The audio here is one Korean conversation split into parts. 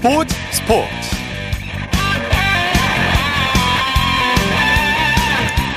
스포츠 스포츠.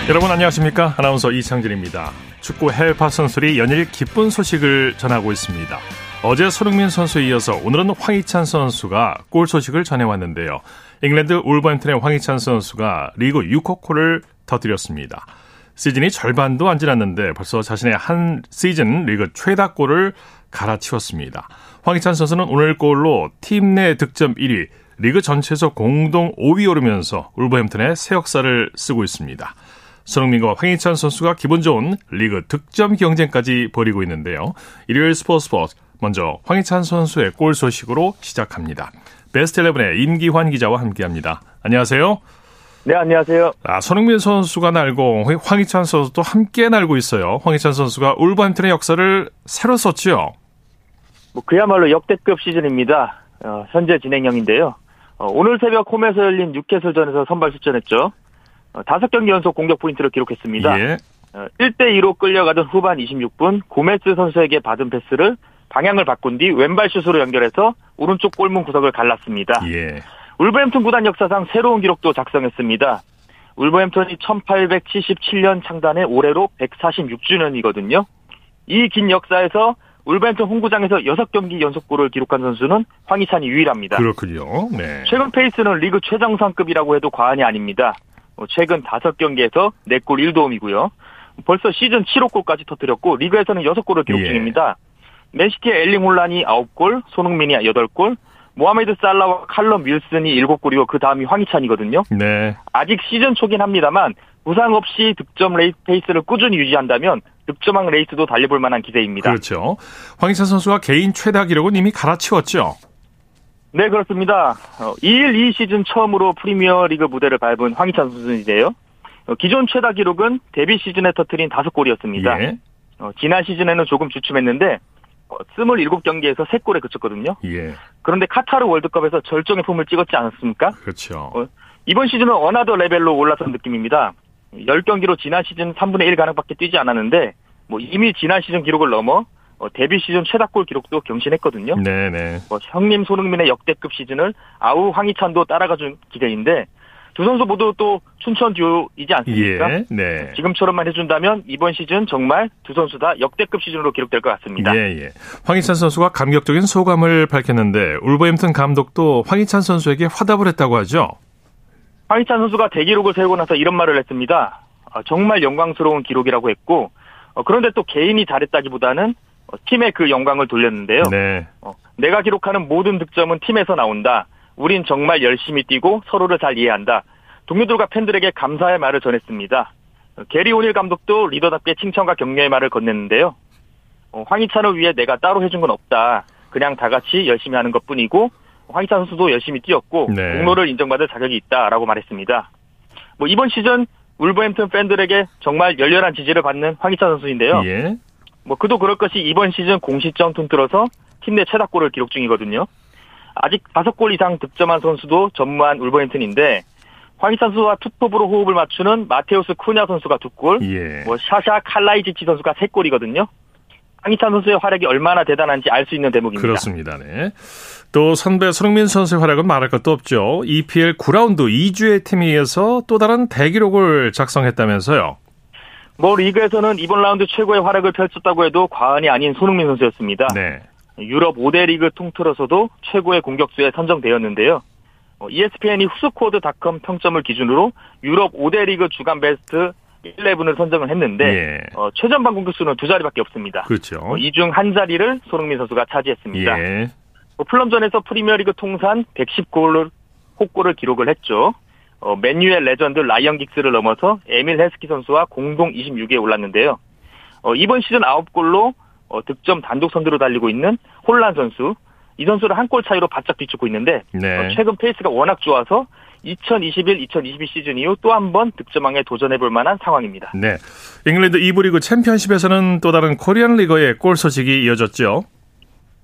여러분 안녕하십니까? 아나운서 이창진입니다. 축구 해외파 선수들이 연일 기쁜 소식을 전하고 있습니다. 어제 손흥민 선수에 이어서 오늘은 황희찬 선수가 골 소식을 전해왔는데요. 잉글랜드 울버햄튼의 황희찬 선수가 리그 6호 골을 터뜨렸습니다. 시즌이 절반도 안 지났는데 벌써 자신의 한 시즌 리그 최다 골을 갈아치웠습니다. 황희찬 선수는 오늘 골로 팀 내 득점 1위, 리그 전체에서 공동 5위 오르면서 울버햄튼의 새 역사를 쓰고 있습니다. 손흥민과 황희찬 선수가 기분 좋은 리그 득점 경쟁까지 벌이고 있는데요. 일요일 스포츠 스포츠 먼저 황희찬 선수의 골 소식으로 시작합니다. 베스트 11의 임기환 기자와 함께합니다. 안녕하세요. 네, 안녕하세요. 아, 손흥민 선수가 날고 황희찬 선수도 함께 날고 있어요. 황희찬 선수가 울버햄튼의 역사를 새로 썼죠. 뭐 그야말로 역대급 시즌입니다. 어, 현재 진행형인데요. 어, 오늘 새벽 홈에서 열린 뉴캐슬전에서 선발 출전했죠. 어, 5경기 연속 공격 포인트를 기록했습니다. 예. 어, 1대2로 끌려가던 후반 26분 고메스 선수에게 받은 패스를 방향을 바꾼 뒤 왼발 슛으로 연결해서 오른쪽 골문 구석을 갈랐습니다. 예. 울버햄튼 구단 역사상 새로운 기록도 작성했습니다. 울버햄튼이 1877년 창단해 올해로 146주년이거든요. 이 긴 역사에서 울버햄튼 홈구장에서 6경기 연속골을 기록한 선수는 황희찬이 유일합니다. 그렇군요. 네. 최근 페이스는 리그 최정상급이라고 해도 과언이 아닙니다. 어, 최근 5경기에서 4골 1도움이고요. 벌써 시즌 7호 골까지 터뜨렸고 리그에서는 6골을 기록 예. 중입니다. 맨시티의 엘링 홀란이 9골, 손흥민이 8골, 모하메드 살라와 칼럼 윌슨이 7골이고 그 다음이 황희찬이거든요. 네. 아직 시즌 초긴 합니다만 부상 없이 득점 레이스 페이스를 꾸준히 유지한다면 득점왕 레이스도 달려볼 만한 기세입니다. 그렇죠. 황희찬 선수가 개인 최다 기록은 이미 갈아치웠죠. 네, 그렇습니다. 어, 2일 2 시즌 처음으로 프리미어 리그 무대를 밟은 황희찬 선수인데요. 어, 기존 최다 기록은 데뷔 시즌에 터트린 5골이었습니다. 예. 어, 지난 시즌에는 조금 주춤했는데 어, 27경기에서 3골에 그쳤거든요. 예. 그런데 카타르 월드컵에서 절정의 폼을 찍었지 않았습니까? 그렇죠. 어, 이번 시즌은 another level로 올라선 느낌입니다. 10경기로 지난 시즌 3분의 1 가량밖에 뛰지 않았는데 뭐 이미 지난 시즌 기록을 넘어 어, 데뷔 시즌 최다골 기록도 경신했거든요. 네네. 뭐 형님 손흥민의 역대급 시즌을 아우 황희찬도 따라가줄 기세인데 두 선수 모두 또 춘천 듀오이지 않습니까? 예. 네. 지금처럼만 해준다면 이번 시즌 정말 두 선수 다 역대급 시즌으로 기록될 것 같습니다. 예, 예. 황희찬 선수가 감격적인 소감을 밝혔는데 울버햄튼 감독도 황희찬 선수에게 화답을 했다고 하죠. 황희찬 선수가 대기록을 세우고 나서 이런 말을 했습니다. 아, 정말 영광스러운 기록이라고 했고 어, 그런데 또 개인이 잘했다기보다는 어, 팀에 그 영광을 돌렸는데요. 네. 어, 내가 기록하는 모든 득점은 팀에서 나온다. 우린 정말 열심히 뛰고 서로를 잘 이해한다. 동료들과 팬들에게 감사의 말을 전했습니다. 어, 게리 오닐 감독도 리더답게 칭찬과 격려의 말을 건넸는데요. 어, 황희찬을 위해 내가 따로 해준 건 없다. 그냥 다 같이 열심히 하는 것 뿐이고 황희찬 선수도 열심히 뛰었고 네. 공로를 인정받을 자격이 있다라고 말했습니다. 뭐 이번 시즌 울버햄튼 팬들에게 정말 열렬한 지지를 받는 황희찬 선수인데요. 예. 뭐 그도 그럴 것이 이번 시즌 공식전 통틀어서 팀 내 최다골을 기록 중이거든요. 아직 5골 이상 득점한 선수도 전무한 울버햄튼인데 황희찬 선수와 투톱으로 호흡을 맞추는 마테우스 쿠냐 선수가 2골, 예. 뭐 샤샤 칼라이지치 선수가 3골이거든요. 황희찬 선수의 활약이 얼마나 대단한지 알 수 있는 대목입니다. 그렇습니다. 네. 또 선배 손흥민 선수의 활약은 말할 것도 없죠. EPL 9라운드 2주의 팀에 이어서 또 다른 대기록을 작성했다면서요. 뭐 리그에서는 이번 라운드 최고의 활약을 펼쳤다고 해도 과언이 아닌 손흥민 선수였습니다. 네. 유럽 5대 리그 통틀어서도 최고의 공격수에 선정되었는데요. 어, ESPN이 후스코드닷컴 평점을 기준으로 유럽 5대 리그 주간 베스트 11을 선정을 했는데 예. 어, 최전방 공격수는 두 자리밖에 없습니다. 그렇죠. 이중 한 자리를 손흥민 선수가 차지했습니다. 예. 어, 풀럼전에서 프리미어리그 통산 110골을 호골을 기록을 했죠. 어, 맨유의 레전드 라이언 긱스를 넘어서 에밀 헤스키 선수와 공동 26위에 올랐는데요. 어, 이번 시즌 9골로 어, 득점 단독 선두로 달리고 있는 홀란 선수. 이 선수를 한 골 차이로 바짝 뒤쫓고 있는데 네. 어, 최근 페이스가 워낙 좋아서 2021-2022 시즌 이후 또 한 번 득점왕에 도전해 볼 만한 상황입니다. 네. 잉글랜드 2부 리그 챔피언십에서는 또 다른 코리안 리거의 골 소식이 이어졌죠.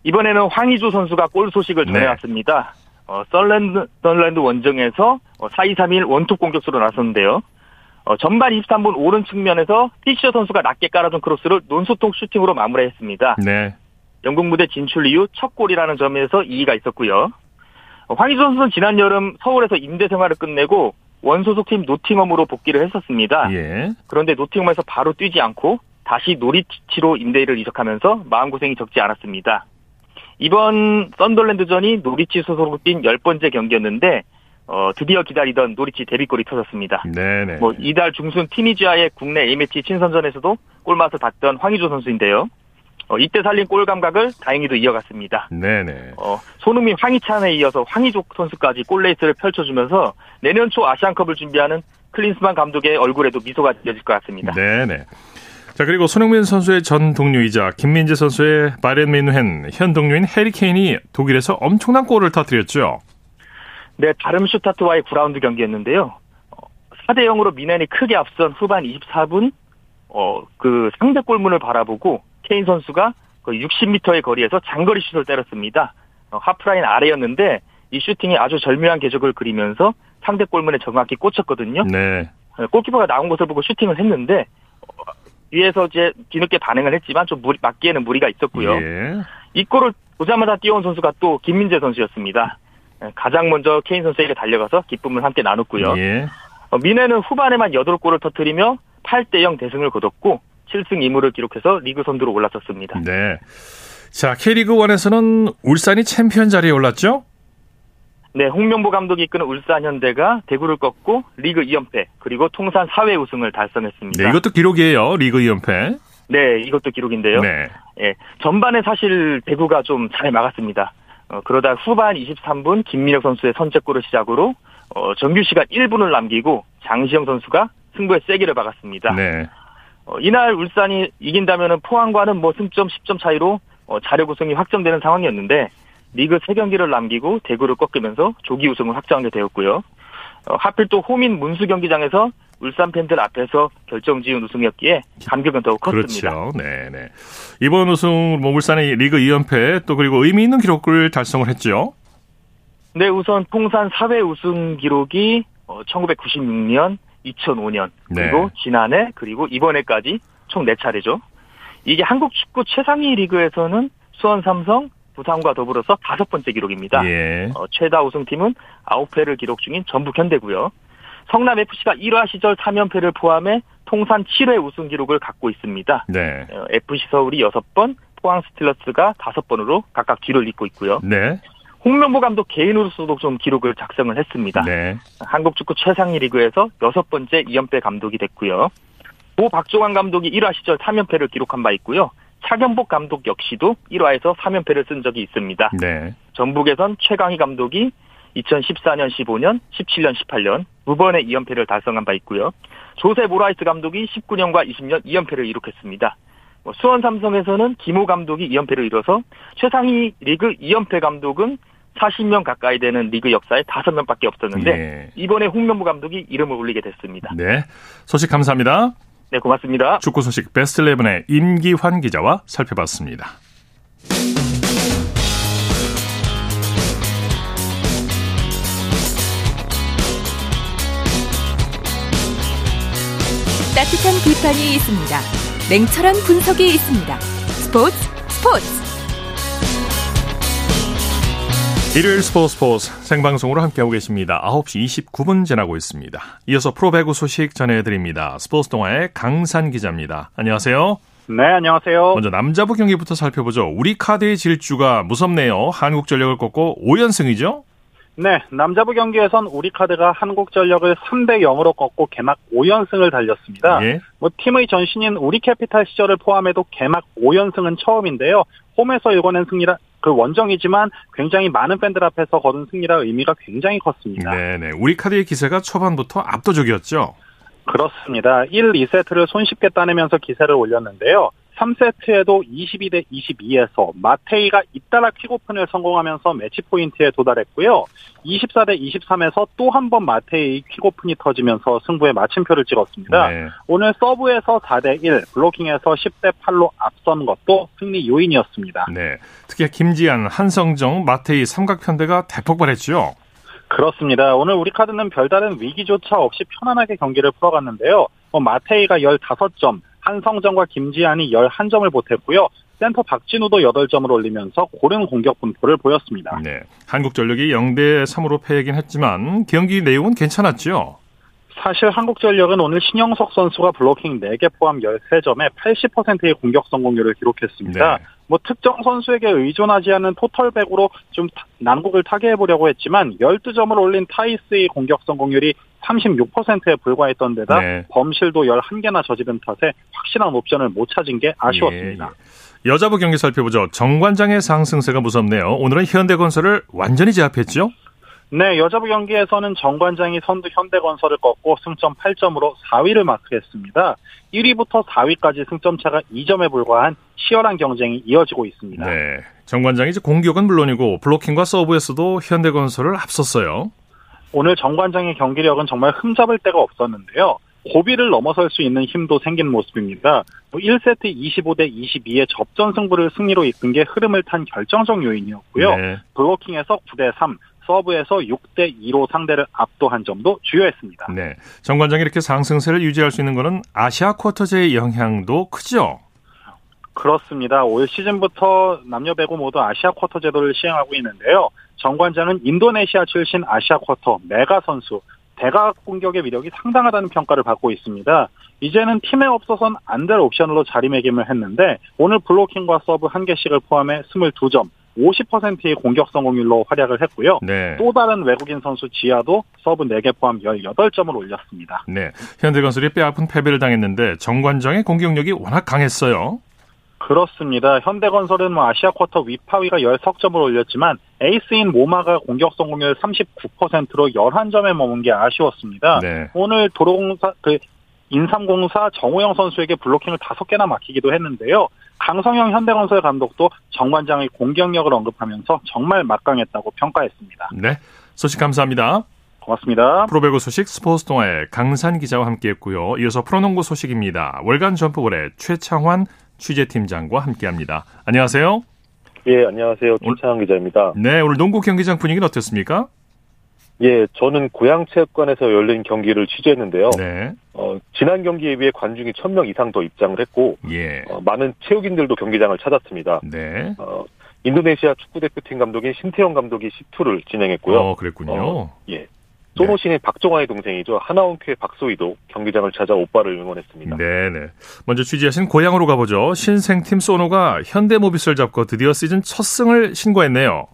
이번에는 황의조 선수가 골 소식을 네. 전해왔습니다. 어, 선덜랜드, 선덜랜드 원정에서 어, 4-2-3-1 원톱 공격수로 나섰는데요. 어, 전반 23분 오른 측면에서 피셔 선수가 낮게 깔아준 크로스를 논스톱 슈팅으로 마무리했습니다. 네. 영국 무대 진출 이후 첫 골이라는 점에서 의의가 있었고요. 황의조 선수는 지난 여름 서울에서 임대 생활을 끝내고 원소속팀 노팅엄으로 복귀를 했었습니다. 예. 그런데 노팅엄에서 바로 뛰지 않고 다시 노리치로 임대를 이적하면서 마음고생이 적지 않았습니다. 이번 선덜랜드전이 노리치 소속으로 뛴 10번째 경기였는데 어, 드디어 기다리던 노리치 데뷔골이 터졌습니다. 네네. 뭐 이달 중순 튀니지와의 국내 A매치 친선전에서도 골맛을 봤던 황의조 선수인데요. 어, 이때 살린 골 감각을 다행히도 이어갔습니다. 네네. 어, 손흥민, 황희찬에 이어서 황희조 선수까지 골레이스를 펼쳐주면서 내년 초 아시안컵을 준비하는 클린스만 감독의 얼굴에도 미소가 지어질 것 같습니다. 네네. 자 그리고 손흥민 선수의 전 동료이자 김민재 선수의 바렌 메누헨 현 동료인 해리 케인이 독일에서 엄청난 골을 터뜨렸죠. 네, 다름슈타트와의 9라운드 경기였는데요. 4대 0으로 미넨이 크게 앞선 후반 24분 어, 그 상대 골문을 바라보고 케인 선수가 그 60m의 거리에서 장거리 슛을 때렸습니다. 어, 하프라인 아래였는데 이 슈팅이 아주 절묘한 궤적을 그리면서 상대 골문에 정확히 꽂혔거든요. 네. 어, 골키퍼가 나온 것을 보고 슈팅을 했는데 어, 위에서 이제 뒤늦게 반응을 했지만 좀 무리, 맞기에는 무리가 있었고요. 예. 이 골을 보자마자 뛰어온 선수가 또 김민재 선수였습니다. 예, 가장 먼저 케인 선수에게 달려가서 기쁨을 함께 나눴고요. 예. 어, 미네는 후반에만 8골을 터뜨리며 8대0 대승을 거뒀고 7승 2무를 기록해서 리그 선두로 올랐었습니다. 네. 자 K리그 1에서는 울산이 챔피언 자리에 올랐죠? 네, 홍명보 감독이 이끄는 울산 현대가 대구를 꺾고 리그 2연패 그리고 통산 4회 우승을 달성했습니다. 네, 이것도 기록이에요. 리그 2연패. 네, 이것도 기록인데요. 네. 예, 전반에 사실 대구가 좀 잘 막았습니다. 어, 그러다 후반 23분 김민혁 선수의 선제골을 시작으로 어, 정규 시간 1분을 남기고 장시영 선수가 승부의 세기를 박았습니다. 네. 어, 이날 울산이 이긴다면은 포항과는 뭐 승점 10점 차이로 어, 자력 우승이 확정되는 상황이었는데 리그 3경기를 남기고 대구를 꺾으면서 조기 우승을 확정하게 되었고요. 어, 하필 또 호민 문수 경기장에서 울산 팬들 앞에서 결정 지은 우승이었기에 감격은 더욱 컸습니다. 그렇죠. 네, 네. 이번 우승 뭐 울산의 리그 2연패 또 그리고 의미 있는 기록을 달성을 했죠. 네, 우선 통산 4회 우승 기록이 어, 1996년, 2005년, 그리고 네. 지난해, 그리고 이번에까지 총 4차례죠. 이게 한국 축구 최상위 리그에서는 수원 삼성, 부산과 더불어서 다섯 번째 기록입니다. 예. 어, 최다 우승팀은 9회를 기록 중인 전북 현대고요. 성남 FC가 1화 시절 3연패를 포함해 통산 7회 우승 기록을 갖고 있습니다. 네. 어, FC 서울이 6번, 포항 스틸러스가 5번으로 각각 뒤를 잇고 있고요. 네. 홍명보 감독 개인으로서도 좀 기록을 작성을 했습니다. 네. 한국 축구 최상위 리그에서 여섯 번째 2연패 감독이 됐고요. 고 박종환 감독이 일화 시절 3연패를 기록한 바 있고요. 차경복 감독 역시도 일화에서 3연패를 쓴 적이 있습니다. 네. 전북에선 최강희 감독이 2014년, 15년, 17년, 18년 두 번의 2연패를 달성한 바 있고요. 조세 모라이스 감독이 19년과 20년 2연패를 이룩했습니다. 뭐 수원 삼성에서는 김호 감독이 2연패를 이뤄서 최상위 리그 2연패 감독은 40명 가까이 되는 리그 역사에 5명밖에 없었는데 예. 이번에 홍명보 감독이 이름을 올리게 됐습니다. 네. 소식 감사합니다. 네, 고맙습니다. 축구 소식 베스트 11의 임기환 기자와 살펴봤습니다. 따뜻한 비판이 있습니다. 냉철한 분석이 있습니다. 스포츠 스포츠 일요일 스포츠 스포츠 생방송으로 함께하고 계십니다. 9시 29분 지나고 있습니다. 이어서 프로배구 소식 전해드립니다. 스포츠 동아의 강산 기자입니다. 안녕하세요. 네, 안녕하세요. 먼저 남자부 경기부터 살펴보죠. 우리 카드의 질주가 무섭네요. 한국전력을 꺾고 5연승이죠? 네, 남자부 경기에선 우리카드가 한국전력을 3대 0으로 꺾고 개막 5연승을 달렸습니다. 예. 뭐 팀의 전신인 우리캐피탈 시절을 포함해도 개막 5연승은 처음인데요. 홈에서 일궈낸 승리라 그 원정이지만 굉장히 많은 팬들 앞에서 거둔 승리라 의미가 굉장히 컸습니다. 네네. 우리 카드의 기세가 초반부터 압도적이었죠? 그렇습니다. 1, 2세트를 손쉽게 따내면서 기세를 올렸는데요. 3세트에도 22대 22에서 마테이가 잇따라 퀵오픈을 성공하면서 매치 포인트에 도달했고요. 24대 23에서 또 한 번 마테이 퀵오픈이 터지면서 승부에 마침표를 찍었습니다. 네. 오늘 서브에서 4대 1, 블로킹에서 10대 8로 앞선 것도 승리 요인이었습니다. 네. 특히 김지한, 한성정, 마테이 삼각편대가 대폭발했죠? 그렇습니다. 오늘 우리 카드는 별다른 위기조차 없이 편안하게 경기를 풀어갔는데요. 어, 마테이가 15점, 한성정과 김지한이 11점을 보탰고요. 센터 박진우도 8점을 올리면서 고른 공격 분포를 보였습니다. 네. 한국전력이 0대 3으로 패하긴 했지만 경기 내용은 괜찮았죠. 사실 한국전력은 오늘 신영석 선수가 블로킹 4개 포함 13점에 80%의 공격 성공률을 기록했습니다. 네. 뭐 특정 선수에게 의존하지 않는 토털백으로 좀 난국을 타게 해보려고 했지만 12점을 올린 타이스의 공격 성공률이 36%에 불과했던 데다 네. 범실도 11개나 저지른 탓에 확실한 옵션을 못 찾은 게 아쉬웠습니다. 예, 예. 여자부 경기 살펴보죠. 정관장의 상승세가 무섭네요. 오늘은 현대건설을 완전히 제압했죠. 네, 여자부 경기에서는 정관장이 선두 현대건설을 꺾고 승점 8점으로 4위를 마크했습니다. 1위부터 4위까지 승점차가 2점에 불과한 치열한 경쟁이 이어지고 있습니다. 네. 정관장이 이제 공격은 물론이고 블로킹과 서브에서도 현대건설을 앞섰어요. 오늘 정관장의 경기력은 정말 흠잡을 데가 없었는데요. 고비를 넘어설 수 있는 힘도 생긴 모습입니다. 1세트 25대 22의 접전 승부를 승리로 이끈 게 흐름을 탄 결정적 요인이었고요. 네. 블로킹에서 9대 3, 서브에서 6대 2로 상대를 압도한 점도 주요했습니다. 네. 정 관장이 이렇게 상승세를 유지할 수 있는 거는 아시아 쿼터제의 영향도 크죠. 그렇습니다. 올 시즌부터 남녀 배구 모두 아시아 쿼터 제도를 시행하고 있는데요. 정관장은 인도네시아 출신 아시아 쿼터 메가 선수 대각 공격의 위력이 상당하다는 평가를 받고 있습니다. 이제는 팀에 없어선 안 될 옵션으로 자리매김을 했는데 오늘 블로킹과 서브 한 개씩을 포함해 22점, 50%의 공격 성공률로 활약을 했고요. 네. 또 다른 외국인 선수 지아도 서브 4개 포함 18점을 올렸습니다. 네. 현대건설이 뼈아픈 패배를 당했는데 정관장의 공격력이 워낙 강했어요. 그렇습니다. 현대건설은 뭐 아시아 쿼터 위파위가 10석점을 올렸지만 에이스인 모마가 공격 성공률 39%로 11점에 머문 게 아쉬웠습니다. 네. 오늘 도로공사 그 인삼공사 정우영 선수에게 블로킹을 5개나 막히기도 했는데요. 강성영 현대건설 감독도 정관장의 공격력을 언급하면서 정말 막강했다고 평가했습니다. 네. 소식 감사합니다. 고맙습니다. 프로배구 소식 스포츠 동아의 강산 기자와 함께했고요. 이어서 프로농구 소식입니다. 월간 점프볼의 최창환 취재팀장과 함께합니다. 안녕하세요. 예, 안녕하세요. 김창환 기자입니다. 네, 오늘 농구 경기장 분위기는 어땠습니까? 예, 저는 고양체육관에서 열린 경기를 취재했는데요. 네, 어, 지난 경기에 비해 관중이 1000명 이상 더 입장을 했고, 예, 어, 많은 체육인들도 경기장을 찾았습니다. 네. 어, 인도네시아 축구대표팀 감독인 신태용 감독이 10투를 진행했고요. 어, 그랬군요. 어, 예. 소노신의 박종화의 동생이죠. 하나원큐의 박소희도 경기장을 찾아 오빠를 응원했습니다. 네, 네. 먼저 취재하신 고향으로 가보죠. 신생팀 소노가 현대모비스를 잡고 드디어 시즌 첫 승을 신고했네요.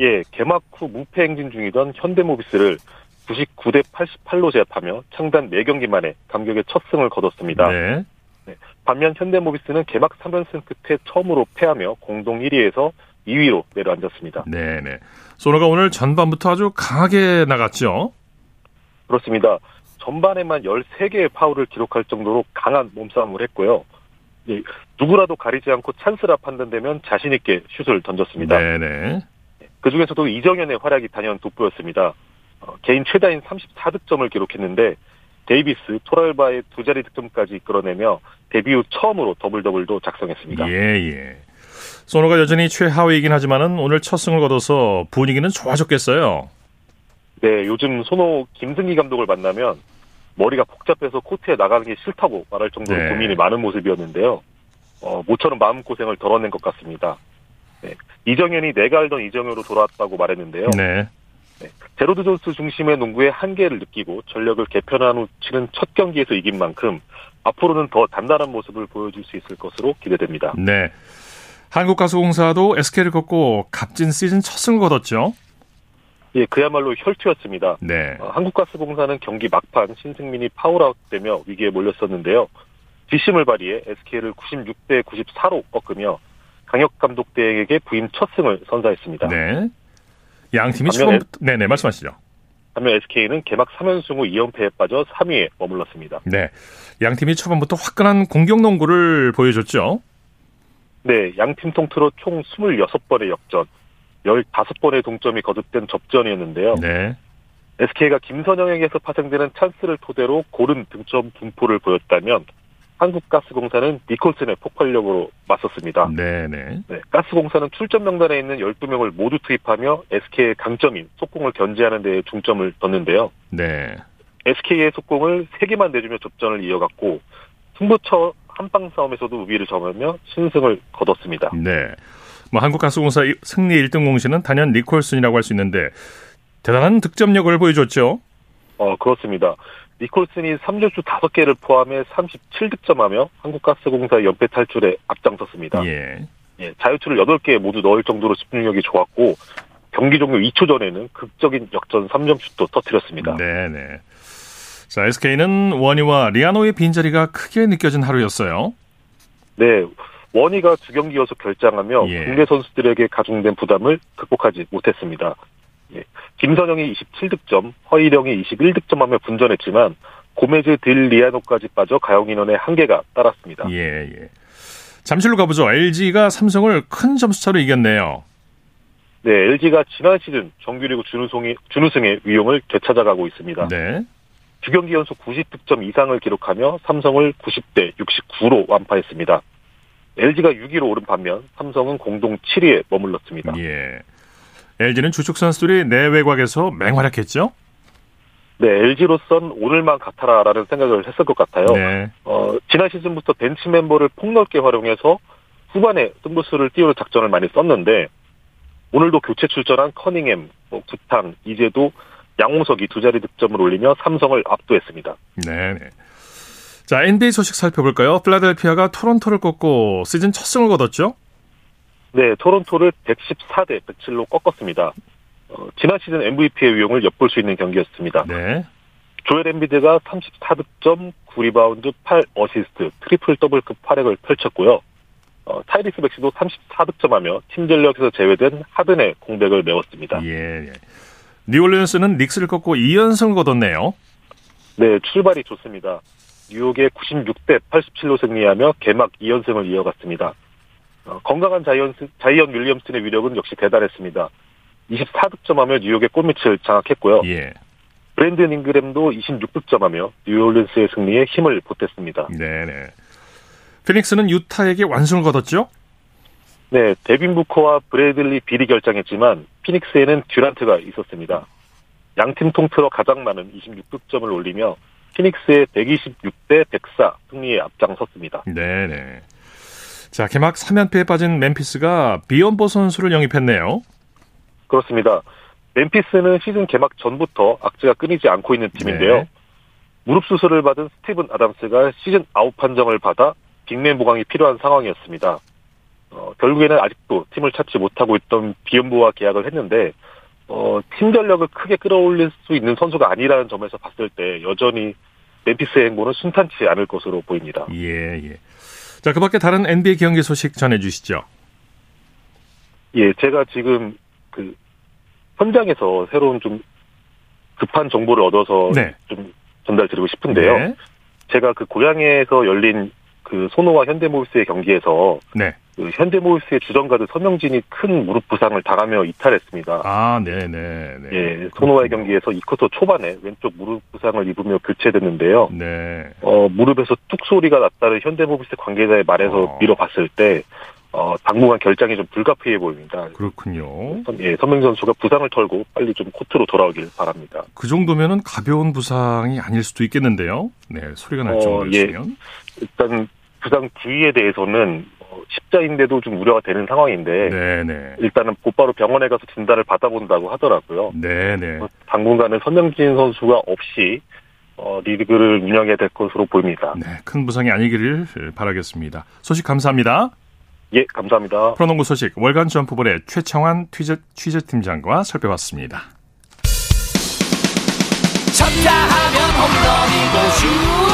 예, 개막 후 무패 행진 중이던 현대모비스를 99대 88로 제압하며 창단 4경기 만에 감격의 첫 승을 거뒀습니다. 네, 반면 현대모비스는 개막 3연승 끝에 처음으로 패하며 공동 1위에서 2위로 내려앉았습니다. 네, 네. 소노가 오늘 전반부터 아주 강하게 나갔죠. 그렇습니다. 전반에만 13개의 파울을 기록할 정도로 강한 몸싸움을 했고요. 예, 누구라도 가리지 않고 찬스라 판단되면 자신 있게 슛을 던졌습니다. 네, 네. 그 중에서도 이정현의 활약이 단연 돋보였습니다. 어, 개인 최다인 34득점을 기록했는데 데이비스, 토랄바의 두 자리 득점까지 이끌어내며 데뷔 후 처음으로 더블 더블도 작성했습니다. 예, 예. 소노가 여전히 최하위이긴 하지만은 오늘 첫 승을 거둬서 분위기는 좋아졌겠어요. 네, 요즘 소노 김승기 감독을 만나면 머리가 복잡해서 코트에 나가는 게 싫다고 말할 정도로 네. 고민이 많은 모습이었는데요. 어, 모처럼 마음고생을 덜어낸 것 같습니다. 네, 이정현이 내가 알던 이정현으로 돌아왔다고 말했는데요. 네. 네, 제로드 존스 중심의 농구의 한계를 느끼고 전력을 개편한 후 치른 첫 경기에서 이긴 만큼 앞으로는 더 단단한 모습을 보여줄 수 있을 것으로 기대됩니다. 네. 한국가스공사도 SK를 꺾고 값진 시즌 첫 승을 거뒀죠. 예, 그야말로 혈투였습니다. 네. 어, 한국가스공사는 경기 막판 신승민이 파울아웃되며 위기에 몰렸었는데요. 뒷심을 발휘해 SK를 96대 94로 꺾으며 강혁 감독 대행에게 부임 첫 승을 선사했습니다. 네. 양 팀이 반면에- 초반부터 네네 말씀하시죠. 반면 SK는 개막 3연승 후 2연패에 빠져 3위에 머물렀습니다. 네. 양 팀이 초반부터 화끈한 공격 농구를 보여줬죠. 네, 양팀 통틀어 총 26번의 역전, 15번의 동점이 거듭된 접전이었는데요. 네. SK가 김선영에게서 파생되는 찬스를 토대로 고른 득점 분포를 보였다면 한국가스공사는 니콜슨의 폭발력으로 맞섰습니다. 네네. 네, 가스공사는 출전 명단에 있는 12명을 모두 투입하며 SK의 강점인 속공을 견제하는 데 중점을 뒀는데요. 네. SK의 속공을 3개만 내주며 접전을 이어갔고 승부처 한방 싸움에서도 우위를 점하며 신승을 거뒀습니다. 네. 뭐 한국가스공사 승리 1등 공신은 단연 니콜슨이라고 할 수 있는데 대단한 득점력을 보여줬죠. 어, 그렇습니다. 니콜슨이 3점수 5개를 포함해 37득점하며 한국가스공사 연패 탈출에 앞장섰습니다. 예. 예, 자유투를 8개 모두 넣을 정도로 집중력이 좋았고 경기 종료 2초 전에는 극적인 역전 3점슛도 터뜨렸습니다. 네네. 자, SK는 원희와 리아노의 빈자리가 크게 느껴진 하루였어요. 네, 원희가 두 경기 연속 결장하며 예. 국내 선수들에게 가중된 부담을 극복하지 못했습니다. 예, 김선영이 27득점, 허일영이 21득점하며 분전했지만 고메즈 딜 리아노까지 빠져 가용 인원의 한계가 따랐습니다. 예, 예. 잠실로 가보죠. LG가 삼성을 큰 점수차로 이겼네요. 네, LG가 지난 시즌 정규리그 준우승의, 준우승의 위용을 되찾아가고 있습니다. 네. 두 경기 연속 90득점 이상을 기록하며 삼성을 90대 69로 완파했습니다. LG가 6위로 오른 반면 삼성은 공동 7위에 머물렀습니다. 예. LG는 주축 선수들이 내외곽에서 맹활약했죠? 네, LG로선 오늘만 같아라라는 생각을 했을 것 같아요. 네. 어, 지난 시즌부터 벤치 멤버를 폭넓게 활용해서 후반에 승부수를 띄우는 작전을 많이 썼는데 오늘도 교체 출전한 커닝햄, 뭐 구탕, 이제도 양홍석이 두 자리 득점을 올리며 삼성을 압도했습니다. 네. 네. 자, NBA 소식 살펴볼까요? 필라델피아가 토론토를 꺾고 시즌 첫 승을 거뒀죠? 네, 토론토를 114대 107로 꺾었습니다. 어, 지난 시즌 MVP의 위용을 엿볼 수 있는 경기였습니다. 네. 조엘 엠비드가 34득점, 9리바운드, 8어시스트, 트리플 더블급 활약을 펼쳤고요. 어, 타이리스 맥시도 34득점하며 팀 전력에서 제외된 하든의 공백을 메웠습니다. 예. 예. 뉴올리언스는 닉스를 꺾고 2연승을 거뒀네요. 네, 출발이 좋습니다. 뉴욕에 96대 87로 승리하며 개막 2연승을 이어갔습니다. 어, 건강한 자이언스, 자이언 윌리엄슨의 위력은 역시 대단했습니다. 24득점하며 뉴욕의 골밑을 장악했고요. 예. 브랜든 잉그램도 26득점하며 뉴올리언스의 승리에 힘을 보탰습니다. 네네. 피닉스는 유타에게 완승을 거뒀죠? 네, 데빈 부커와 브래들리 빌이 결장했지만 피닉스에는 듀란트가 있었습니다. 양팀 통틀어 가장 많은 26득점을 올리며 피닉스의 126대 104 승리에 앞장섰습니다. 네네. 자, 개막 3연패에 빠진 멤피스가 비욤보 선수를 영입했네요. 그렇습니다. 멤피스는 시즌 개막 전부터 악재가 끊이지 않고 있는 팀인데요. 네. 무릎 수술을 받은 스티븐 아담스가 시즌 아웃 판정을 받아 빅맨 보강이 필요한 상황이었습니다. 어, 결국에는 아직도 팀을 찾지 못하고 있던 비욤보와 계약을 했는데 어, 팀 전력을 크게 끌어올릴 수 있는 선수가 아니라는 점에서 봤을 때 여전히 멤피스의 행보는 순탄치 않을 것으로 보입니다. 예, 예. 자, 그 밖에 다른 NBA 경기 소식 전해주시죠. 예, 제가 지금 그 현장에서 새로운 좀 급한 정보를 얻어서 네. 좀 전달드리고 싶은데요. 네. 제가 그 고향에서 열린 그 소노와 현대모비스의 경기에서 네. 그 현대모비스의 주전가드 서명진이 큰 무릎 부상을 당하며 이탈했습니다. 아, 네네. 네. 예, 소노와의 경기에서 2쿼터 초반에 왼쪽 무릎 부상을 입으며 교체됐는데요. 네. 어, 무릎에서 뚝 소리가 났다는 현대모비스 관계자의 말에서 어. 미뤄봤을 때, 어, 당분간 결장이 좀 불가피해 보입니다. 그렇군요. 선- 예, 선명 선수가 부상을 털고 빨리 좀 코트로 돌아오길 바랍니다. 그 정도면은 가벼운 부상이 아닐 수도 있겠는데요. 네, 소리가 날 어, 정도였으면. 일단 부상 부위에 대해서는 어, 십자인데도 좀 우려가 되는 상황인데 네네. 일단은 곧바로 병원에 가서 진단을 받아본다고 하더라고요. 네네. 어, 당분간은 선명진 선수가 없이 어, 리그를 운영해야 될 것으로 보입니다. 네, 큰 부상이 아니기를 바라겠습니다. 소식 감사합니다. 예, 감사합니다. 프로농구 소식 월간 점프볼의 최청환 취재, 취재팀장과 살펴봤습니다. 쳤다 하면 홈런이고 슛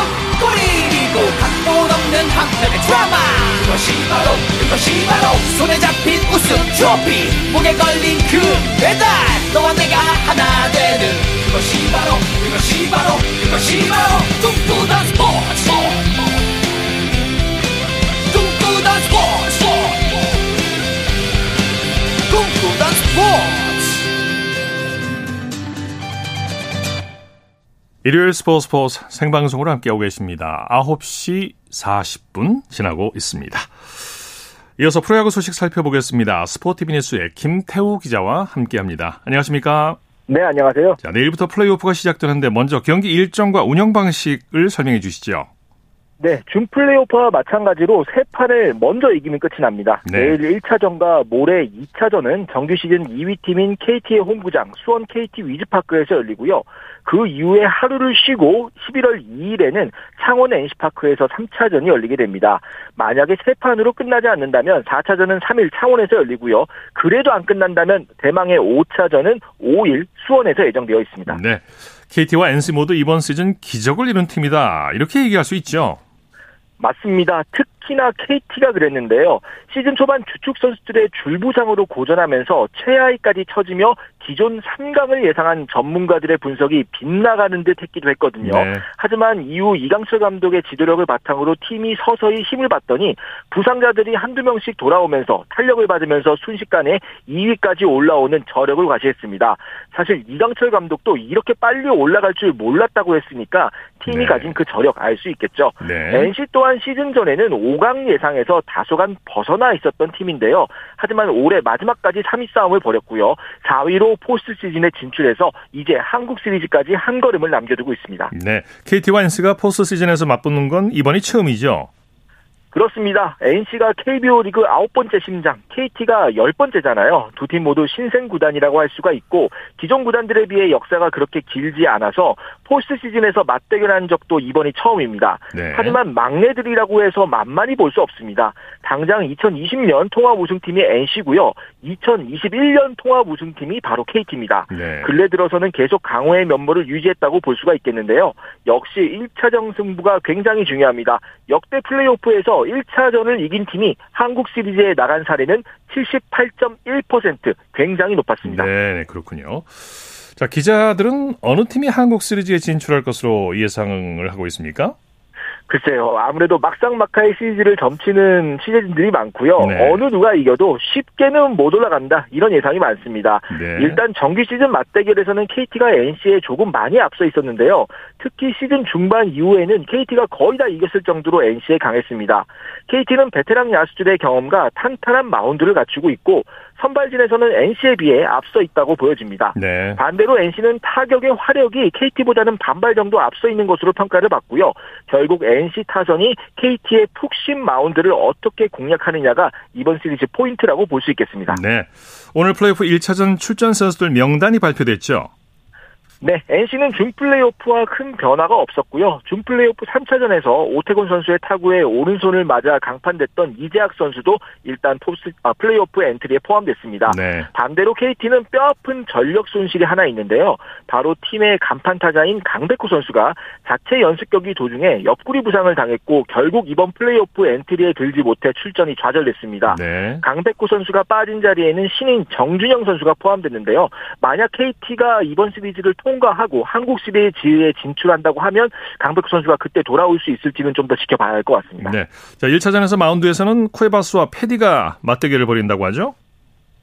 없는 한편의 드라마. 그것이 바로 그것이 바로 손에 잡힌 우승 트로피. 목에 걸린 그 배달 너와 내가 하나 되는 그것이 바로 그것이 바로 그것이 바로 꿈꾸던 스포츠. 꿈꾸던 스포츠. 꿈꾸던 스포츠. 일요일 스포츠 스포츠 생방송으로 함께하고 계십니다. 9시 40분 지나고 있습니다. 이어서 프로야구 소식 살펴보겠습니다. 스포티비 뉴스의 김태우 기자와 함께합니다. 안녕하십니까? 네, 안녕하세요. 자, 내일부터 플레이오프가 시작되는데 먼저 경기 일정과 운영 방식을 설명해 주시죠. 네, 준 플레이오프와 마찬가지로 세 판을 먼저 이기면 끝이 납니다. 네. 내일 1차전과 모레 2차전은 정규 시즌 2위 팀인 KT의 홈구장 수원 KT 위즈파크에서 열리고요. 그 이후에 하루를 쉬고 11월 2일에는 창원 NC파크에서 3차전이 열리게 됩니다. 만약에 세 판으로 끝나지 않는다면 4차전은 3일 창원에서 열리고요. 그래도 안 끝난다면 대망의 5차전은 5일 수원에서 예정되어 있습니다. 네. KT와 NC 모두 이번 시즌 기적을 이룬 팀이다. 이렇게 얘기할 수 있죠. 맞습니다. 특히나 KT가 그랬는데요. 시즌 초반 주축 선수들의 줄부상으로 고전하면서 최하위까지 처지며 기존 3강을 예상한 전문가들의 분석이 빗나가는 듯 했기도 했거든요. 네. 하지만 이후 이강철 감독의 지도력을 바탕으로 팀이 서서히 힘을 받더니 부상자들이 한두 명씩 돌아오면서 탄력을 받으면서 순식간에 2위까지 올라오는 저력을 과시했습니다. 사실 이강철 감독도 이렇게 빨리 올라갈 줄 몰랐다고 했으니까 팀이 네. 가진 그 저력 알 수 있겠죠. 네. NC 또한 시즌 전에는 5강 예상에서 다소간 벗어나 있었던 팀인데요. 하지만 올해 마지막까지 3위 싸움을 벌였고요. 4위로 포스트 시즌에 진출해서 이제 한국 시리즈까지 한 걸음을 남겨두고 있습니다. 네. KT와 NC가 포스트 시즌에서 맞붙는 건 이번이 처음이죠. 그렇습니다. NC가 KBO 리그 아홉 번째 심장, KT가 열 번째잖아요. 두 팀 모두 신생 구단이라고 할 수가 있고 기존 구단들에 비해 역사가 그렇게 길지 않아서 포스트 시즌에서 맞대결한 적도 이번이 처음입니다. 네. 하지만 막내들이라고 해서 만만히 볼 수 없습니다. 당장 2020년 통합 우승팀이 NC고요. 2021년 통합 우승팀이 바로 KT입니다. 네. 근래 들어서는 계속 강호의 면모를 유지했다고 볼 수가 있겠는데요. 역시 1차전 승부가 굉장히 중요합니다. 역대 플레이오프에서 1차전을 이긴 팀이 한국 시리즈에 나간 사례는 78.1% 굉장히 높았습니다. 네, 그렇군요. 자, 기자들은 어느 팀이 한국 시리즈에 진출할 것으로 예상을 하고 있습니까? 글쎄요. 아무래도 막상막하의 시리즈를 점치는 취재진들이 많고요. 네. 어느 누가 이겨도 쉽게는 못 올라간다. 이런 예상이 많습니다. 네. 일단 정규 시즌 맞대결에서는 KT가 NC에 조금 많이 앞서 있었는데요. 특히 시즌 중반 이후에는 KT가 거의 다 이겼을 정도로 NC에 강했습니다. KT는 베테랑 야수들의 경험과 탄탄한 마운드를 갖추고 있고 선발진에서는 NC에 비해 앞서 있다고 보여집니다. 네. 반대로 NC는 타격의 화력이 KT보다는 반 발 정도 앞서 있는 것으로 평가를 받고요. 결국 NC 타선이 KT의 푹신 마운드를 어떻게 공략하느냐가 이번 시리즈 포인트라고 볼 수 있겠습니다. 네. 오늘 플레이오프 1차전 출전 선수들 명단이 발표됐죠. 네, NC는 준 플레이오프와 큰 변화가 없었고요. 준 플레이오프 3차전에서 오태곤 선수의 타구에 오른손을 맞아 강판됐던 이재학 선수도 일단 포스, 아, 플레이오프 엔트리에 포함됐습니다. 네. 반대로 KT는 뼈아픈 전력 손실이 하나 있는데요. 바로 팀의 간판 타자인 강백호 선수가 자체 연습 경기 도중에 옆구리 부상을 당했고 결국 이번 플레이오프 엔트리에 들지 못해 출전이 좌절됐습니다. 네. 강백호 선수가 빠진 자리에는 신인 정준영 선수가 포함됐는데요. 만약 KT가 이번 시리즈를 통과하고 한국 시리즈에 진출한다고 하면 강백호 선수가 그때 돌아올 수 있을지는 좀 더 지켜봐야 할 것 같습니다. 네. 자, 1차전에서 마운드에서는 쿠에바스와 페디가 맞대결을 벌인다고 하죠?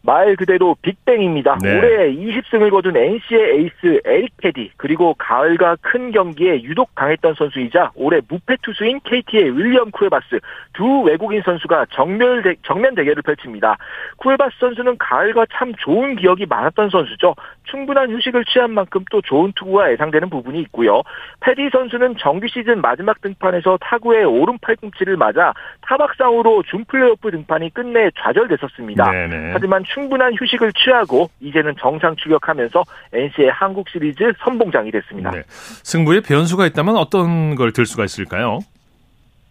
말 그대로 빅뱅입니다. 네. 올해 20승을 거둔 NC의 에이스 페디 그리고 가을과 큰 경기에 유독 강했던 선수이자 올해 무패 투수인 KT의 윌리엄 쿠에바스 두 외국인 선수가 정면, 대, 정면 대결을 펼칩니다. 쿠에바스 선수는 가을과 참 좋은 기억이 많았던 선수죠. 충분한 휴식을 취한 만큼 또 좋은 투구가 예상되는 부분이 있고요. 패디 선수는 정규 시즌 마지막 등판에서 타구의 오른 팔꿈치를 맞아 타박상으로 준 플레이오프 등판이 끝내 좌절됐었습니다. 네네. 하지만 충분한 휴식을 취하고 이제는 정상 출격하면서 NC의 한국 시리즈 선봉장이 됐습니다. 네. 승부에 변수가 있다면 어떤 걸 들 수가 있을까요?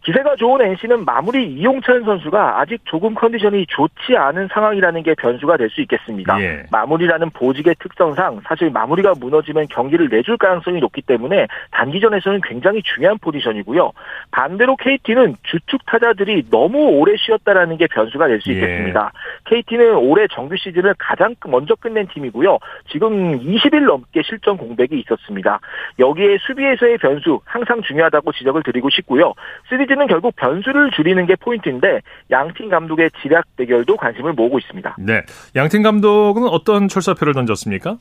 기세가 좋은 NC는 마무리 이용찬 선수가 아직 조금 컨디션이 좋지 않은 상황이라는 게 변수가 될 수 있겠습니다. 예. 마무리라는 보직의 특성상 사실 마무리가 무너지면 경기를 내줄 가능성이 높기 때문에 단기전에서는 굉장히 중요한 포지션이고요. 반대로 KT는 주축 타자들이 너무 오래 쉬었다라는 게 변수가 될수 예. 있겠습니다. KT는 올해 정규 시즌을 가장 먼저 끝낸 팀이고요. 지금 20일 넘게 실전 공백이 있었습니다. 여기에 수비에서의 변수 항상 중요하다고 지적을 드리고 싶고요. 시리즈 는 결국 변수를 줄이는 게 포인트인데 양팀 감독의 지략 대결도 관심을 모으고 있습니다. 네. 양팀 감독은 어떤 출사표를 던졌습니까?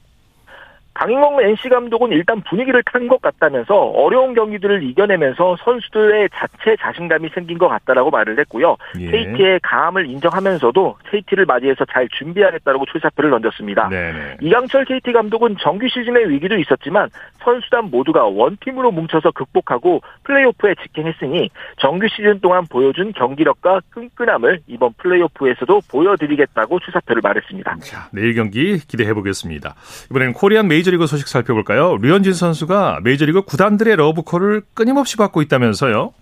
강인공 NC 감독은 일단 분위기를 탄 것 같다면서 어려운 경기들을 이겨내면서 선수들의 자체 자신감이 생긴 것 같다라고 말을 했고요. 예. KT의 강함을 인정하면서도 KT를 맞이해서 잘 준비하겠다라고 출사표를 던졌습니다. 네네. 이강철 KT 감독은 정규 시즌의 위기도 있었지만 선수단 모두가 one team으로 뭉쳐서 극복하고 플레이오프에 직행했으니 정규 시즌 동안 보여준 경기력과 끈끈함을 이번 플레이오프에서도 보여드리겠다고 출사표를 말했습니다. 자, 내일 경기 기대해 보겠습니다. 이번에는 코리안 메이저 리그 소식 살펴볼까요? 류현진 선수가 메이저리그 구단들의 러브콜을 끊임없이 받고 있다면서요?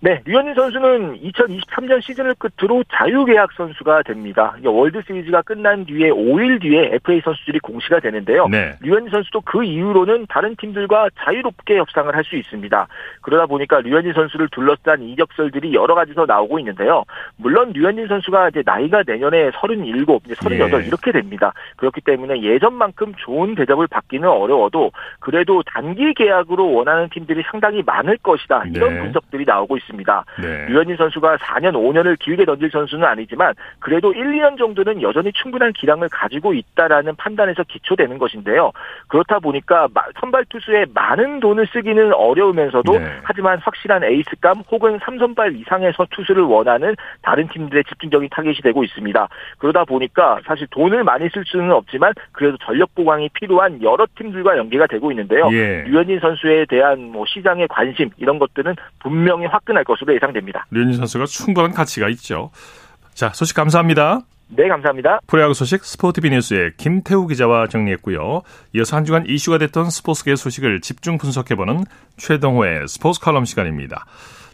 네, 류현진 선수는 2023년 시즌을 끝으로 자유계약 선수가 됩니다. 월드 시리즈가 끝난 뒤에 5일 뒤에 FA 선수들이 공시가 되는데요. 네. 류현진 선수도 그 이후로는 다른 팀들과 자유롭게 협상을 할 수 있습니다. 그러다 보니까 류현진 선수를 둘러싼 이적설들이 여러 가지서 나오고 있는데요. 물론 류현진 선수가 이제 나이가 내년에 37, 이제 38 예. 이렇게 됩니다. 그렇기 때문에 예전만큼 좋은 대접을 받기는 어려워도 그래도 단기 계약으로 원하는 팀들이 상당히 많을 것이다. 이런 네. 분석들이 나오고 있습니다. 네. 류현진 선수가 4년, 5년을 길게 던질 선수는 아니지만 그래도 1, 2년 정도는 여전히 충분한 기량을 가지고 있다라는 판단에서 기초되는 것인데요. 그렇다 보니까 마- 선발 투수에 많은 돈을 쓰기는 어려우면서도 네. 하지만 확실한 에이스감 혹은 3선발 이상의 선 투수를 원하는 다른 팀들의 집중적인 타겟이 되고 있습니다. 그러다 보니까 사실 돈을 많이 쓸 수는 없지만 그래도 전력 보강이 필요한 여러 팀들과 연계가 되고 있는데요. 예. 류현진 선수에 대한 뭐 시장의 관심 이런 것들은 분명히 화끈 할 것으로 예상됩니다. 류현진 선수가 충분한 가치가 있죠. 자, 소식 감사합니다. 네, 감사합니다. 프로야구 소식 스포티비 뉴스의 김태우 기자와 정리했고요. 이어서 한 주간 이슈가 됐던 스포츠계 소식을 집중 분석해보는 최동호의 스포츠 칼럼 시간입니다.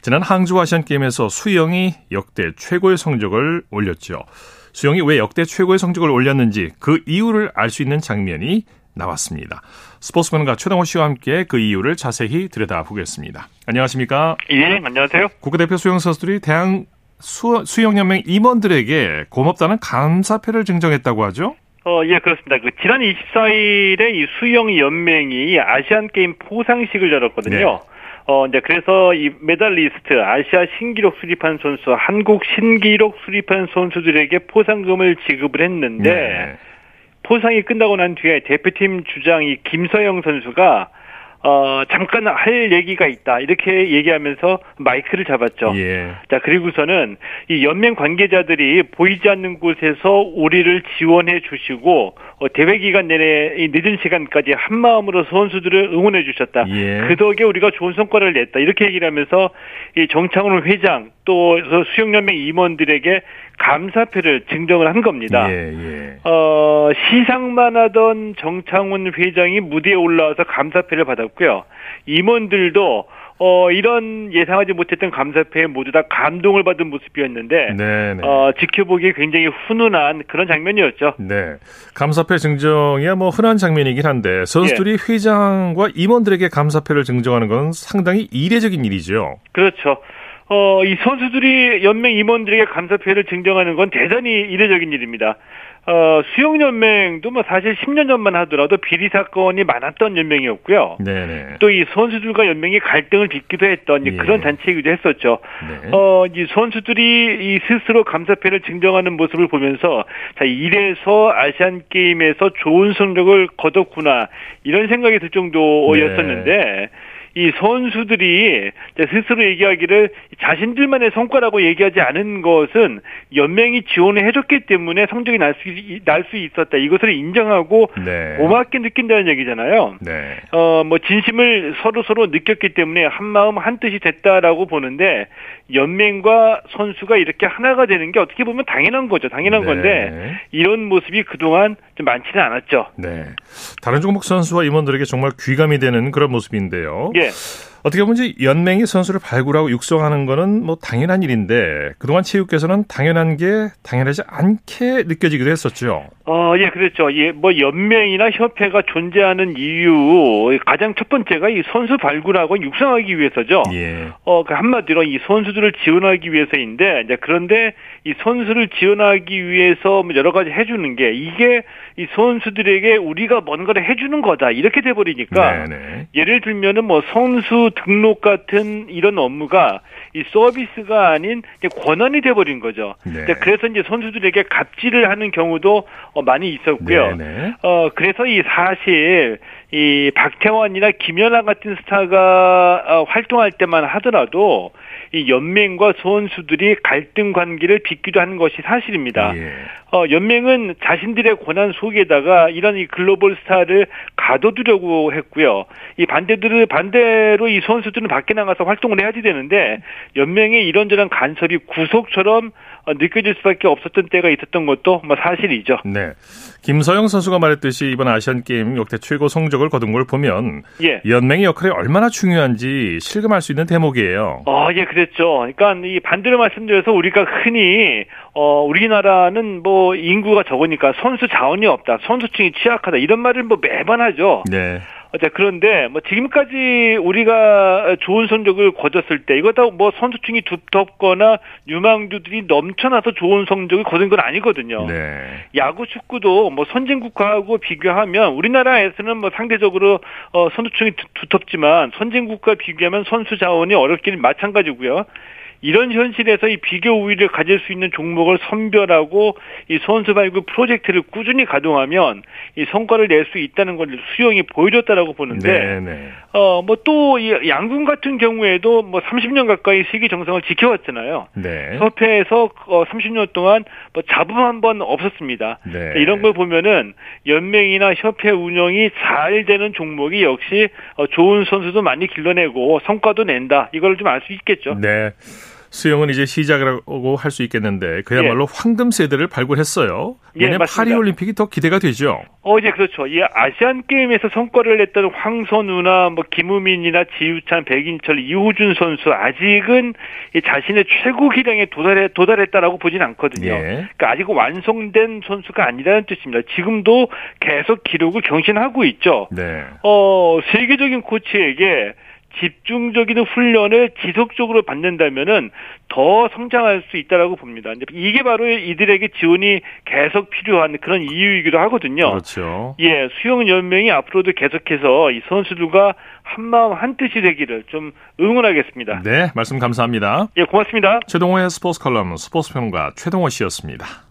지난 항주 아시안게임에서 수영이 역대 최고의 성적을 올렸죠. 수영이 왜 역대 최고의 성적을 올렸는지 그 이유를 알 수 있는 장면이 나왔습니다. 스포츠문과 최동호 씨와 함께 그 이유를 자세히 들여다보겠습니다. 안녕하십니까? 예, 안녕하세요. 국가대표 수영 선수들이 대한 수, 수영연맹 임원들에게 고맙다는 감사패를 증정했다고 하죠? 어, 예, 그렇습니다. 그 지난 24일에 이 수영 연맹이 아시안 게임 포상식을 열었거든요. 네. 어, 이제 그래서 이 메달리스트, 아시아 신기록 수립한 선수, 한국 신기록 수립한 선수들에게 포상금을 지급을 했는데 네. 포상이 끝나고 난 뒤에 대표팀 주장이 김서영 선수가 어, 잠깐 할 얘기가 있다. 이렇게 얘기하면서 마이크를 잡았죠. 예. 자, 그리고서는 이 연맹 관계자들이 보이지 않는 곳에서 우리를 지원해 주시고 어, 대회 기간 내내 이 늦은 시간까지 한 마음으로 선수들을 응원해 주셨다. 예. 그 덕에 우리가 좋은 성과를 냈다. 이렇게 얘기를 하면서 이 정창훈 회장 또 수영연맹 임원들에게 감사표를 증정을 한 겁니다. 예, 예. 어, 시상만 하던 정창훈 회장이 무대에 올라와서 감사패를 받았고요. 임원들도 어, 이런 예상하지 못했던 감사패에 모두 다 감동을 받은 모습이었는데 네, 네. 어, 지켜보기에 굉장히 훈훈한 그런 장면이었죠. 네. 감사패 증정이야 뭐 흔한 장면이긴 한데 선수들이 예. 회장과 임원들에게 감사패를 증정하는 건 상당히 이례적인 일이죠. 그렇죠. 어, 이 선수들이 연맹 임원들에게 감사패를 증정하는 건 대단히 이례적인 일입니다. 어, 수영연맹도 뭐 사실 10년 전만 하더라도 비리 사건이 많았던 연맹이었고요. 네, 네. 또이 선수들과 연맹이 갈등을 빚기도 했던 예. 그런 단체이기도 했었죠. 네. 어, 이 선수들이 이 스스로 감사패를 증정하는 모습을 보면서 자, 이래서 아시안 게임에서 좋은 성적을 거뒀구나 이런 생각이 들 정도였었는데 이 선수들이 스스로 얘기하기를 자신들만의 성과라고 얘기하지 않은 것은 연맹이 지원을 해줬기 때문에 성적이 날 수 날 수 있었다. 이것을 인정하고 네. 고맙게 느낀다는 얘기잖아요. 네. 어, 뭐, 진심을 서로 서로 느꼈기 때문에 한 마음 한 뜻이 됐다라고 보는데, 연맹과 선수가 이렇게 하나가 되는 게 어떻게 보면 당연한 거죠. 당연한 네. 건데, 이런 모습이 그동안 좀 많지는 않았죠. 네. 다른 종목 선수와 임원들에게 정말 귀감이 되는 그런 모습인데요. 예. Yes. 어떻게 보면 연맹이 선수를 발굴하고 육성하는 거는 뭐 당연한 일인데 그동안 체육계에서는 당연한 게 당연하지 않게 느껴지기도 했었죠. 어, 예, 그렇죠. 예, 뭐, 연맹이나 협회가 존재하는 이유, 가장 첫 번째가 이 선수 발굴하고 육성하기 위해서죠. 예. 어, 그 한마디로 이 선수들을 지원하기 위해서인데, 이제 그런데 이 선수를 지원하기 위해서 뭐 여러 가지 해주는 게, 이게 이 선수들에게 우리가 뭔가를 해주는 거다. 이렇게 돼버리니까, 네, 네. 예를 들면은 뭐 선수 등록 같은 이런 업무가 이 서비스가 아닌 권한이 돼버린 거죠. 네. 그래서 이제 선수들에게 갑질을 하는 경우도 어, 많이 있었고요. 네네. 어 그래서 이 사실 이 박태환이나 김연아 같은 스타가 어, 활동할 때만 하더라도 이 연맹과 선수들이 갈등 관계를 빚기도 하는 것이 사실입니다. 예. 어, 연맹은 자신들의 권한 속에다가 이런 이 글로벌 스타를 가둬두려고 했고요. 이 반대들은 반대로 이 선수들은 밖에 나가서 활동을 해야지 되는데 연맹의 이런저런 간섭이 구속처럼 어, 느껴질 수밖에 없었던 때가 있었던 것도 뭐 사실이죠. 네. 김서영 선수가 말했듯이 이번 아시안 게임 역대 최고 성적을 거둔 걸 보면 예. 연맹의 역할이 얼마나 중요한지 실감할 수 있는 대목이에요. 어, 예, 그 랬죠. 그러니까 이 반대로 말씀드려서 우리가 흔히 어 우리나라는 뭐 인구가 적으니까 선수 자원이 없다, 선수층이 취약하다 이런 말을 뭐 매번 하죠. 네. 자, 그런데 뭐 지금까지 우리가 좋은 성적을 거뒀을 때 이거 뭐 선수층이 두텁거나 유망주들이 넘쳐나서 좋은 성적을 거둔 건 아니거든요. 네. 야구 축구도 뭐 선진국가하고 비교하면 우리나라에서는 뭐 상대적으로 어 선수층이 두- 두텁지만 선진국과 비교하면 선수 자원이 어렵기는 마찬가지고요. 이런 현실에서 이 비교 우위를 가질 수 있는 종목을 선별하고 이 선수 발굴 프로젝트를 꾸준히 가동하면 이 성과를 낼 수 있다는 걸 수용이 보여줬다라고 보는데 네, 네. 어뭐 또 이 양궁 같은 경우에도 뭐 30년 가까이 세계 정상을 지켜왔잖아요. 네. 협회에서 어 30년 동안 뭐 잡음 한 번 없었습니다. 네. 이런 걸 보면은 연맹이나 협회 운영이 잘 되는 종목이 역시 어 좋은 선수도 많이 길러내고 성과도 낸다. 이걸 좀 알 수 있겠죠. 네. 수영은 이제 시작이라고 할 수 있겠는데 그야말로 황금 세대를 발굴했어요. 예, 내년 맞습니다. 파리 올림픽이 더 기대가 되죠. 어, 이제 그렇죠. 이 아시안 게임에서 성과를 냈던 황선우나 뭐 김우민이나 지우찬, 백인철, 이호준 선수 아직은 이 자신의 최고 기량에 도달해 도달했다라고 보진 않거든요. 예. 그러니까 아직 완성된 선수가 아니라는 뜻입니다. 지금도 계속 기록을 경신하고 있죠. 네. 어, 세계적인 코치에게 집중적인 훈련을 지속적으로 받는다면은 더 성장할 수 있다라고 봅니다. 이게 바로 이들에게 지원이 계속 필요한 그런 이유이기도 하거든요. 그렇죠. 예, 수영 연맹이 앞으로도 계속해서 이 선수들과 한 마음 한 뜻이 되기를 좀 응원하겠습니다. 네, 말씀 감사합니다. 예, 고맙습니다. 최동호의 스포츠 컬럼 스포츠 평론가 최동호 씨였습니다.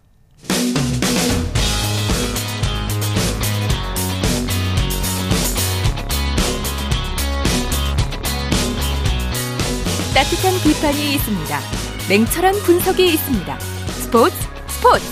따뜻한 비판이 있습니다. 냉철한 분석이 있습니다. 스포츠 스포츠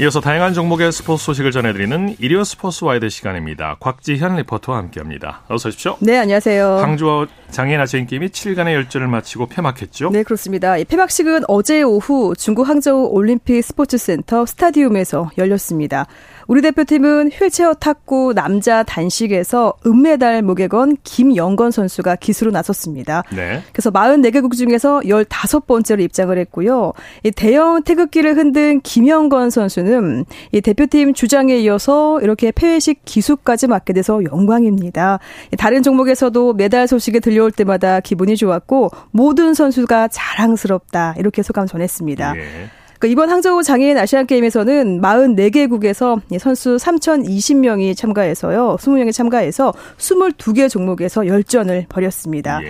이어서 다양한 종목의 스포츠 소식을 전해드리는 일요 스포츠 와이드 시간입니다. 곽지현 리포터와 함께합니다. 어서 오십시오. 네, 안녕하세요. 항저우 장애인 아시안 게임이 7일간의 열전을 마치고 폐막했죠. 네, 그렇습니다. 이 폐막식은 어제 오후 중국 항저우 올림픽 스포츠센터 스타디움에서 열렸습니다. 우리 대표팀은 휠체어 탁구 남자 단식에서 은메달 목에 건 김영건 선수가 기수로 나섰습니다. 네. 그래서 44개국 중에서 15번째로 입장을 했고요. 이 대형 태극기를 흔든 김영건 선수는 이 대표팀 주장에 이어서 이렇게 폐회식 기수까지 맡게 돼서 영광입니다. 다른 종목에서도 메달 소식이 들려올 때마다 기분이 좋았고 모든 선수가 자랑스럽다 이렇게 소감 전했습니다. 예. 그 이번 항저우 장애인 아시안 게임에서는 44개국에서 선수 3,020명이 참가해서요. 20명이 참가해서 22개 종목에서 열전을 벌였습니다. 예.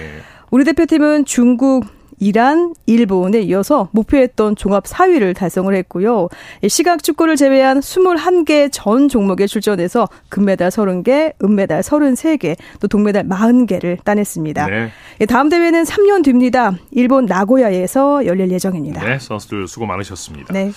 우리 대표팀은 중국, 이란, 일본에 이어서 목표했던 종합 4위를 달성을 했고요. 시각 축구를 제외한 21개 전 종목에 출전해서 금메달 30개, 은메달 33개, 또 동메달 40개를 따냈습니다. 네. 예, 다음 대회는 3년 뒤입니다. 일본 나고야에서 열릴 예정입니다. 네, 선수들 수고 많으셨습니다. 네.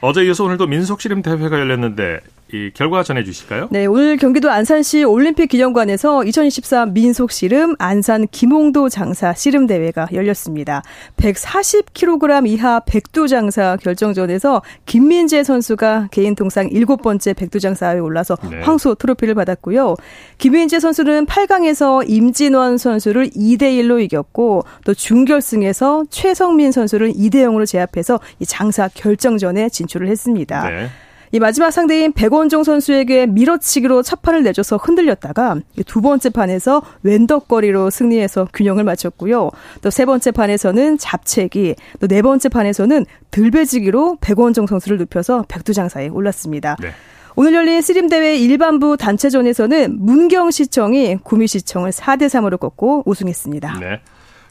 어제 이어서 오늘도 민속씨름 대회가 열렸는데 이 결과 전해 주실까요? 네, 오늘 경기도 안산시 올림픽 기념관에서 2023 민속 씨름 안산 김홍도 장사 씨름 대회가 열렸습니다. 140kg 이하 백두 장사 결정전에서 김민재 선수가 개인 통상 7번째 백두 장사에 올라서 네. 황소 트로피를 받았고요. 김민재 선수는 8강에서 임진원 선수를 2대 1로 이겼고 또 준결승에서 최성민 선수를 2대 0으로 제압해서 이 장사 결정전에 진출을 했습니다. 네. 이 마지막 상대인 백원종 선수에게 밀어치기로 첫 판을 내줘서 흔들렸다가 두 번째 판에서 왼덕거리로 승리해서 균형을 맞췄고요. 또 세 번째 판에서는 잡채기, 또 네 번째 판에서는 들배지기로 백원종 선수를 눕혀서 백두장사에 올랐습니다. 네. 오늘 열린 씨름 대회 일반부 단체전에서는 문경시청이 구미시청을 4대 3으로 꺾고 우승했습니다. 네.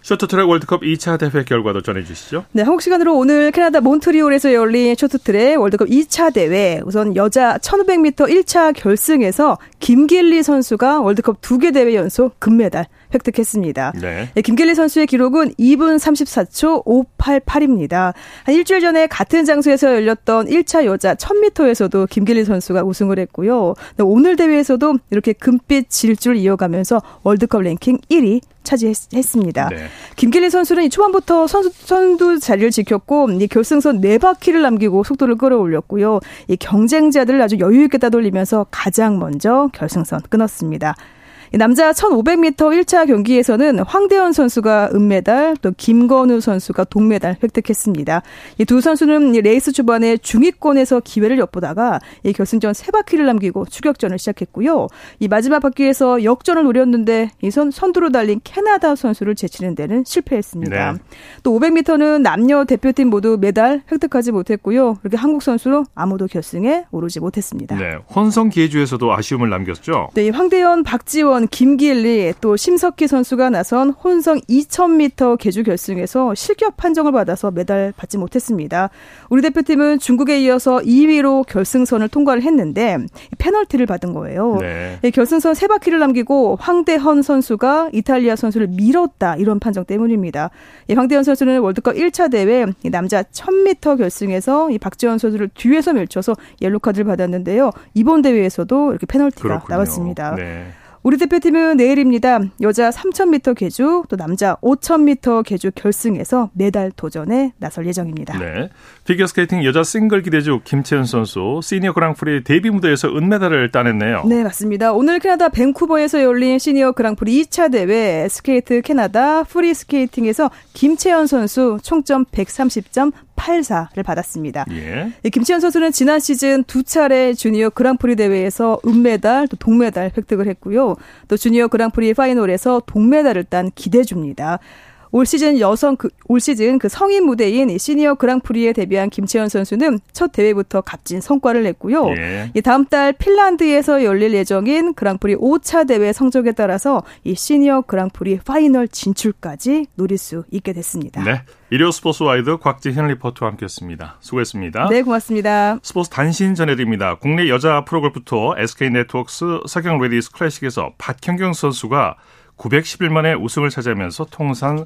쇼트트랙 월드컵 2차 대회 결과도 전해주시죠. 네, 한국 시간으로 오늘 캐나다 몬트리올에서 열린 쇼트트랙 월드컵 2차 대회 우선 여자 1500m 1차 결승에서 김길리 선수가 월드컵 2개 대회 연속 금메달 획득했습니다. 네. 네, 김길리 선수의 기록은 2분 34초 588입니다. 한 일주일 전에 같은 장소에서 열렸던 1차 여자 1000m에서도 김길리 선수가 우승을 했고요. 네, 오늘 대회에서도 이렇게 금빛 질주를 이어가면서 월드컵 랭킹 1위 차지했습니다. 네. 김길리 선수는 초반부터 선수, 선두 자리를 지켰고 이 결승선 네 바퀴를 남기고 속도를 끌어올렸고요. 이 경쟁자들을 아주 여유 있게 따돌리면서 가장 먼저 결승선 끊었습니다. 남자 1500m 1차 경기에서는 황대현 선수가 은메달, 또 김건우 선수가 동메달 획득했습니다. 이 두 선수는 레이스 초반에 중위권에서 기회를 엿보다가 이 결승전 세 바퀴를 남기고 추격전을 시작했고요. 이 마지막 바퀴에서 역전을 노렸는데 이 선, 선두로 달린 캐나다 선수를 제치는 데는 실패했습니다. 네. 또 500m는 남녀 대표팀 모두 메달 획득하지 못했고요. 이렇게 한국 선수로 아무도 결승에 오르지 못했습니다. 네. 혼성 기회주에서도 아쉬움을 남겼죠. 네, 황대현, 박지원, 김길리 또 심석희 선수가 나선 혼성 2000m 계주 결승에서 실격 판정을 받아서 메달 받지 못했습니다. 우리 대표팀은 중국에 이어서 2위로 결승선을 통과를 했는데 페널티를 받은 거예요. 네. 네, 결승선 세 바퀴를 남기고 황대헌 선수가 이탈리아 선수를 밀었다 이런 판정 때문입니다. 이 황대헌 선수는 월드컵 1차 대회 이 남자 1000m 결승에서 이 박지원 선수를 뒤에서 밀쳐서 옐로 카드를 받았는데요. 이번 대회에서도 이렇게 페널티가 그렇군요. 나왔습니다. 네. 우리 대표팀은 내일입니다. 여자 3000m 계주 또 남자 5000m 계주 결승에서 메달 도전에 나설 예정입니다. 네. 피겨스케이팅 여자 싱글 기대주 김채연 선수 시니어 그랑프리 데뷔 무대에서 은메달을 따냈네요. 네, 맞습니다. 오늘 캐나다 밴쿠버에서 열린 시니어 그랑프리 2차 대회 스케이트 캐나다 프리 스케이팅에서 김채연 선수 총점 130.84를 받았습니다. 예. 이 김채연 선수는 지난 시즌 두 차례 주니어 그랑프리 대회에서 은메달, 또 동메달 획득을 했고요. 또 주니어 그랑프리 파이널에서 동메달을 딴 기대주입니다. 올 시즌 여성 그, 올 시즌 그 성인 무대인 이 시니어 그랑프리에 데뷔한 김채연 선수는 첫 대회부터 값진 성과를 냈고요. 예. 이 다음 달 핀란드에서 열릴 예정인 그랑프리 5차 대회 성적에 따라서 이 시니어 그랑프리 파이널 진출까지 노릴 수 있게 됐습니다. 네. 일요 스포츠 와이드 곽지현 리포터와 함께했습니다. 수고했습니다. 네, 고맙습니다. 스포츠 단신 전해드립니다. 국내 여자 프로골프 투어 SK 네트워크스 서경 레이디스 클래식에서 박현경 선수가 910일 만에 우승을 차지하면서 통산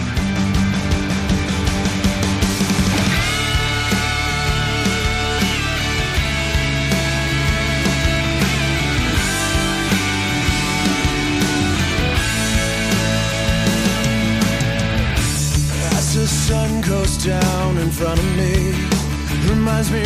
down in front of me, reminds me